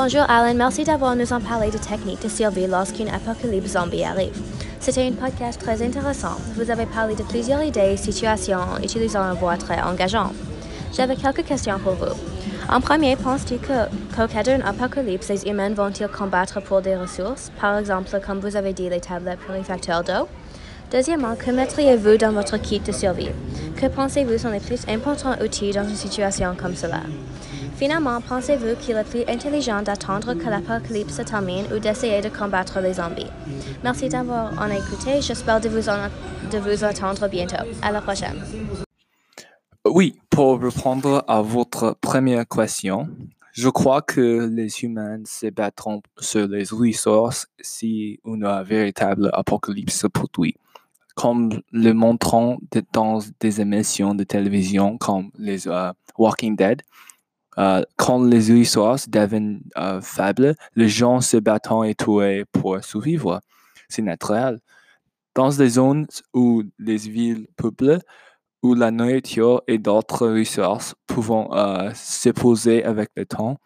Bonjour Alan, merci d'avoir nous en parlé de techniques de survie lorsqu'une apocalypse zombie arrive. C'était un podcast très intéressant. Vous avez parlé de plusieurs idées, situations, utilisant une voix très engageante. J'avais quelques questions pour vous. En premier, penses-tu que, qu'au cas d'une apocalypse, les humains vont-ils combattre pour des ressources, par exemple, comme vous avez dit, les tablettes purificateurs d'eau? Deuxièmement, que mettriez-vous dans votre kit de survie? Que pensez-vous sont les plus importants outils dans une situation comme cela? Finalement, pensez-vous qu'il est plus intelligent d'attendre que l'apocalypse se termine ou d'essayer de combattre les zombies? Merci d'avoir en écouté. J'espère de vous, en, de vous attendre bientôt. À la prochaine. Oui, pour répondre à votre première question, je crois que les humains se battront sur les ressources si une véritable apocalypse se produit, comme le montrant dans des émissions de télévision comme les uh, Walking Dead. Uh, quand les ressources deviennent uh, faibles, les gens se battent et tuent pour survivre. C'est naturel. Dans des zones où les villes peuplées, où la nourriture et d'autres ressources pouvant euh, s'opposer avec le temps,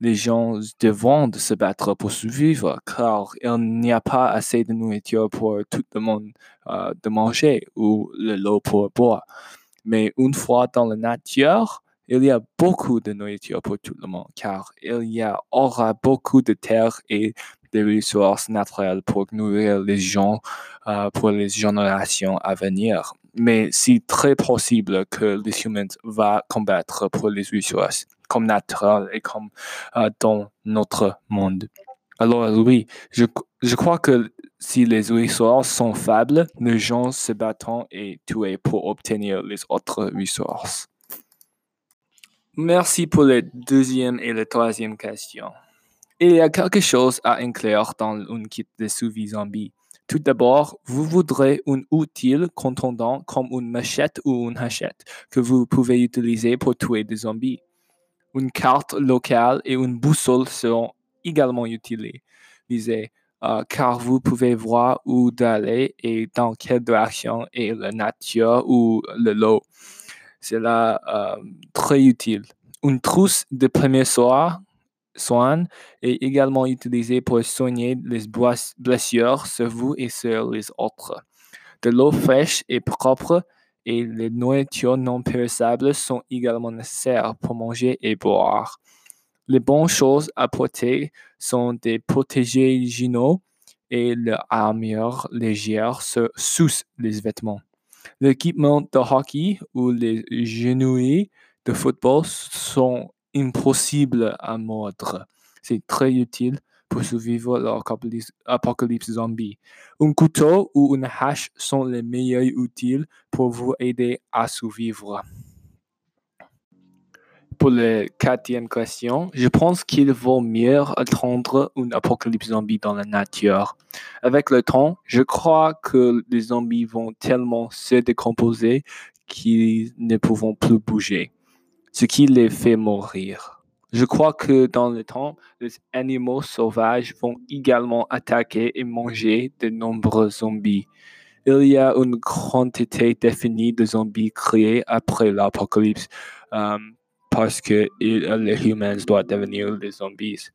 les gens devront se battre pour survivre car il n'y a pas assez de nourriture pour tout le monde euh, de manger ou de l'eau pour boire. Mais une fois dans la nature, il y a beaucoup de nourriture pour tout le monde car il y aura beaucoup de terre et des ressources naturelles pour nourrir les gens euh, pour les générations à venir mais c'est très possible que les humains vont combattre pour les ressources, comme naturel et comme euh, dans notre monde. Alors oui, je, je crois que si les ressources sont faibles, les gens se battent et tuent pour obtenir les autres ressources. Merci pour la deuxième et la troisième question. Il y a quelque chose à inclure dans une kit de survie zombie. Tout d'abord, vous voudrez un outil contondant comme une machette ou une hachette que vous pouvez utiliser pour tuer des zombies. Une carte locale et une boussole seront également utilisées, euh, car vous pouvez voir où d'aller et dans quelle direction est la nature ou le lot. C'est euh, très utile. Une trousse de premier soir soin est également utilisé pour soigner les blessures sur vous et sur les autres. De l'eau fraîche et propre et les nourritures non périssables sont également nécessaires pour manger et boire. Les bonnes choses à porter sont des protégés génaux et l'armure légère sous les vêtements. L'équipement de hockey ou les genouilles de football sont impossible à mordre. C'est très utile pour survivre l'apocalypse zombie. Un couteau ou une hache sont les meilleurs outils pour vous aider à survivre. Pour la quatrième question, je pense qu'il vaut mieux attendre une apocalypse zombie dans la nature. Avec le temps, je crois que les zombies vont tellement se décomposer qu'ils ne pourront plus bouger ce qui les fait mourir. Je crois que dans le temps, les animaux sauvages vont également attaquer et manger de nombreux zombies. Il y a une quantité définie de zombies créés après l'apocalypse euh, parce que les humains doivent devenir des zombies.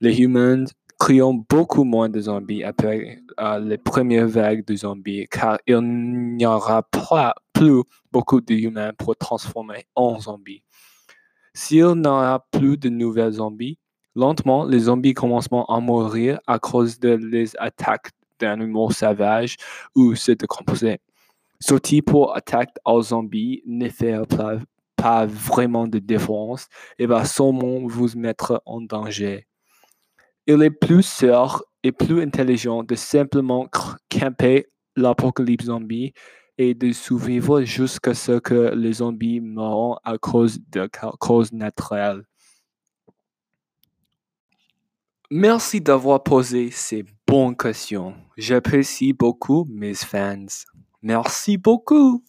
Les humains créent beaucoup moins de zombies après euh, les premières vagues de zombies car il n'y aura pas plus beaucoup d'humains pour transformer en zombies. S'il n'y a plus de nouvelles zombies, lentement, les zombies commencent à mourir à cause de les attaques d'animaux sauvages ou se décomposer. Ce type d'attaque aux zombies ne fait pas, vraiment de différence et va seulement vous mettre en danger. Il est plus sûr et plus intelligent de simplement camper l'apocalypse zombie et de survivre jusqu'à ce que les zombies meurent à cause de causes naturelles. Merci d'avoir posé ces bonnes questions. J'apprécie beaucoup mes fans. Merci beaucoup.